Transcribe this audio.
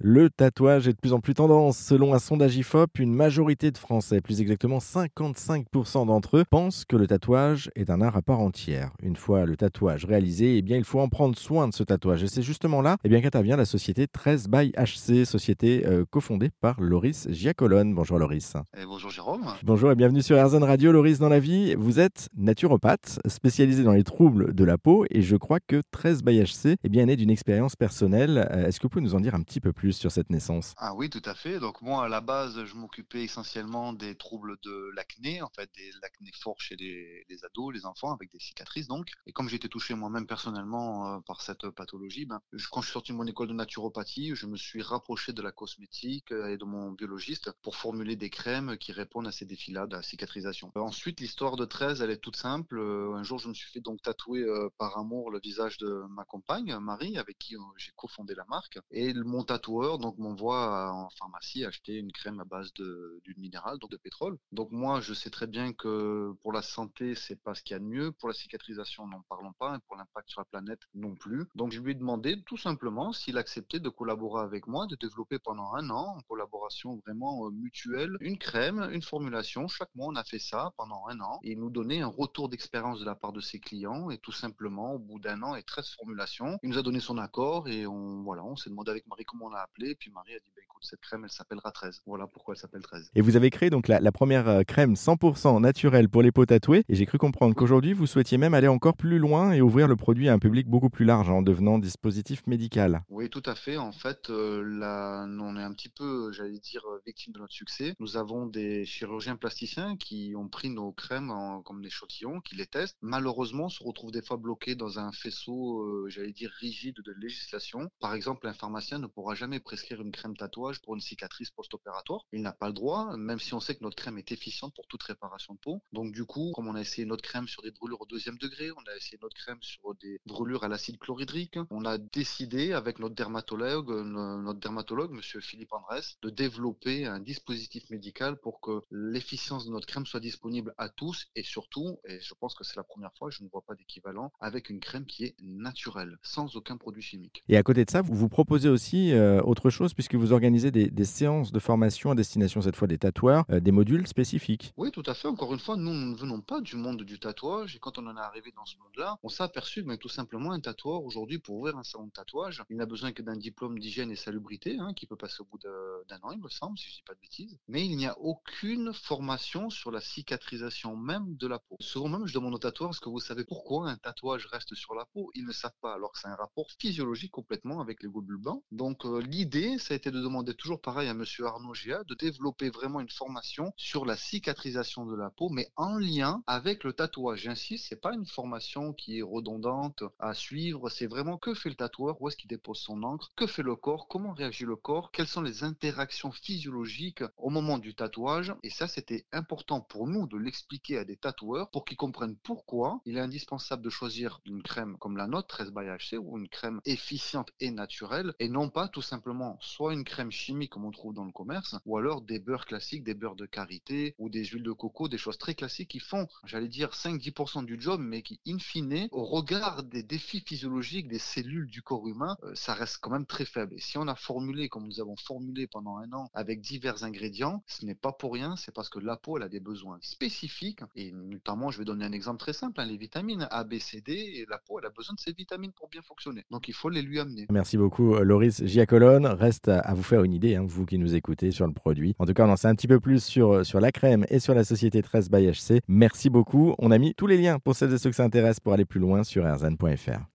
Le tatouage est de plus en plus tendance. Selon un sondage IFOP, une majorité de Français, plus exactement 55% d'entre eux, pensent que le tatouage est un art à part entière. Une fois le tatouage réalisé, eh bien, il faut en prendre soin de ce tatouage. Et c'est justement là eh bien, qu'intervient la société 13 by HC, société euh, cofondée par Loris Giacolone. Bonjour Loris. Et bonjour Jérôme. Bonjour et bienvenue sur Airzone Radio. Loris dans la vie, vous êtes naturopathe, spécialisé dans les troubles de la peau et je crois que 13 by HC eh bien, est d'une expérience personnelle. Euh, est-ce que vous pouvez nous en dire un petit peu plus? Sur cette naissance Ah oui, tout à fait. Donc moi, à la base, je m'occupais essentiellement des troubles de l'acné, en fait, des l'acné fort chez les, ados, les enfants, avec des cicatrices donc. Et comme j'ai été touché moi-même personnellement euh, par cette pathologie, ben, quand je suis sorti de mon école de naturopathie, je me suis rapproché de la cosmétique euh, et de mon biologiste pour formuler des crèmes qui répondent à ces défis-là de la cicatrisation. Euh, ensuite, l'histoire de 13, elle est toute simple. un jour, je me suis fait donc tatouer par amour le visage de ma compagne, Marie, avec qui j'ai cofondé la marque. Et mon tatouage donc m'envoie en pharmacie acheter une crème à base d'une minérale, donc de pétrole. Donc moi, je sais très bien que pour la santé, c'est pas ce qu'il y a de mieux. Pour la cicatrisation, n'en parlons pas, et pour l'impact sur la planète non plus. Donc je lui ai demandé tout simplement s'il acceptait de collaborer avec moi, de développer pendant un an, en collaboration vraiment euh, mutuelle, une crème, une formulation. Chaque mois, on a fait ça pendant un an et il nous donnait un retour d'expérience de la part de ses clients. Et tout simplement, au bout d'un an et 13 formulations, il nous a donné son accord et on, voilà, on s'est demandé avec Marie comment on a appelé. Puis Marie a dit cette crème, elle s'appellera 13. Voilà pourquoi elle s'appelle 13. Et vous avez créé donc la, première euh, crème 100% naturelle pour les peaux tatouées. Et j'ai cru comprendre qu'aujourd'hui, vous souhaitiez même aller encore plus loin et ouvrir le produit à un public beaucoup plus large en devenant dispositif médical. Oui, tout à fait. En fait, euh, là, on est un petit peu, j'allais dire, euh, victime de notre succès. Nous avons des chirurgiens plasticiens qui ont pris nos crèmes comme des échantillon, qui les testent. Malheureusement, on se retrouve des fois bloqué dans un faisceau, j'allais dire, rigide de législation. Par exemple, un pharmacien ne pourra jamais prescrire une crème tatouage pour une cicatrice post-opératoire. Il n'a pas le droit, même si on sait que notre crème est efficiente pour toute réparation de peau. Donc du coup, comme on a essayé notre crème sur des brûlures au deuxième degré, on a essayé notre crème sur des brûlures à l'acide chlorhydrique, on a décidé avec notre dermatologue, notre dermatologue, monsieur Philippe Andrès, de développer un dispositif médical pour que l'efficience de notre crème soit disponible à tous et surtout, et je pense que c'est la première fois, je ne vois pas d'équivalent, avec une crème qui est naturelle, sans aucun produit chimique. Et à côté de ça, vous vous proposez aussi euh, autre chose puisque vous organisez des, séances de formation à destination cette fois des tatoueurs, euh, des modules spécifiques. Oui, tout à fait. Encore une fois, nous, ne venons pas du monde du tatouage et quand on en est arrivé dans ce monde-là, on s'est aperçu que tout simplement un tatoueur aujourd'hui pour ouvrir un salon de tatouage, il n'a besoin que d'un diplôme d'hygiène et salubrité hein, qui peut passer au bout d'un an, il me semble, si je dis pas de bêtises. Mais il n'y a aucune formation sur la cicatrisation même de la peau. Souvent même, je demande aux tatoueurs, est-ce que vous savez pourquoi un tatouage reste sur la peau? Ils ne savent pas, alors que c'est un rapport physiologique complètement avec les globules blancs. Donc euh, l'idée, ça a été de demander toujours pareil à Monsieur Arnaud Gia de développer vraiment une formation sur la cicatrisation de la peau, mais en lien avec le tatouage. J'insiste, c'est pas une formation qui est redondante à suivre. C'est vraiment que fait le tatoueur, où est-ce qu'il dépose son encre, que fait le corps, comment réagit le corps, quelles sont les interactions physiologiques au moment du tatouage. Et ça, c'était important pour nous de l'expliquer à des tatoueurs pour qu'ils comprennent pourquoi il est indispensable de choisir une crème comme la nôtre, 13 by HC, ou une crème efficiente et naturelle, et non pas tout simplement soit une crème chimique comme on trouve dans le commerce, ou alors des beurres classiques, des beurres de karité ou des huiles de coco, des choses très classiques qui font, j'allais dire, 5-10% du job, mais qui, in fine, au regard des défis physiologiques des cellules du corps humain, euh, ça reste quand même très faible. Et si on a formulé comme nous avons formulé pendant un an avec divers ingrédients, ce n'est pas pour rien, c'est parce que la peau, elle a des besoins spécifiques, et notamment, je vais donner un exemple très simple, hein, les vitamines A, B, C, D, et la peau, elle a besoin de ces vitamines pour bien fonctionner. Donc il faut les lui amener. Merci beaucoup, Loris Giacolone. Reste à vous faire une idée, hein, vous qui nous écoutez sur le produit. En tout cas, on en sait un petit peu plus sur, sur la crème et sur la société 13 by HC. Merci beaucoup. On a mis tous les liens pour celles et ceux que ça pour aller plus loin sur erzan.fr.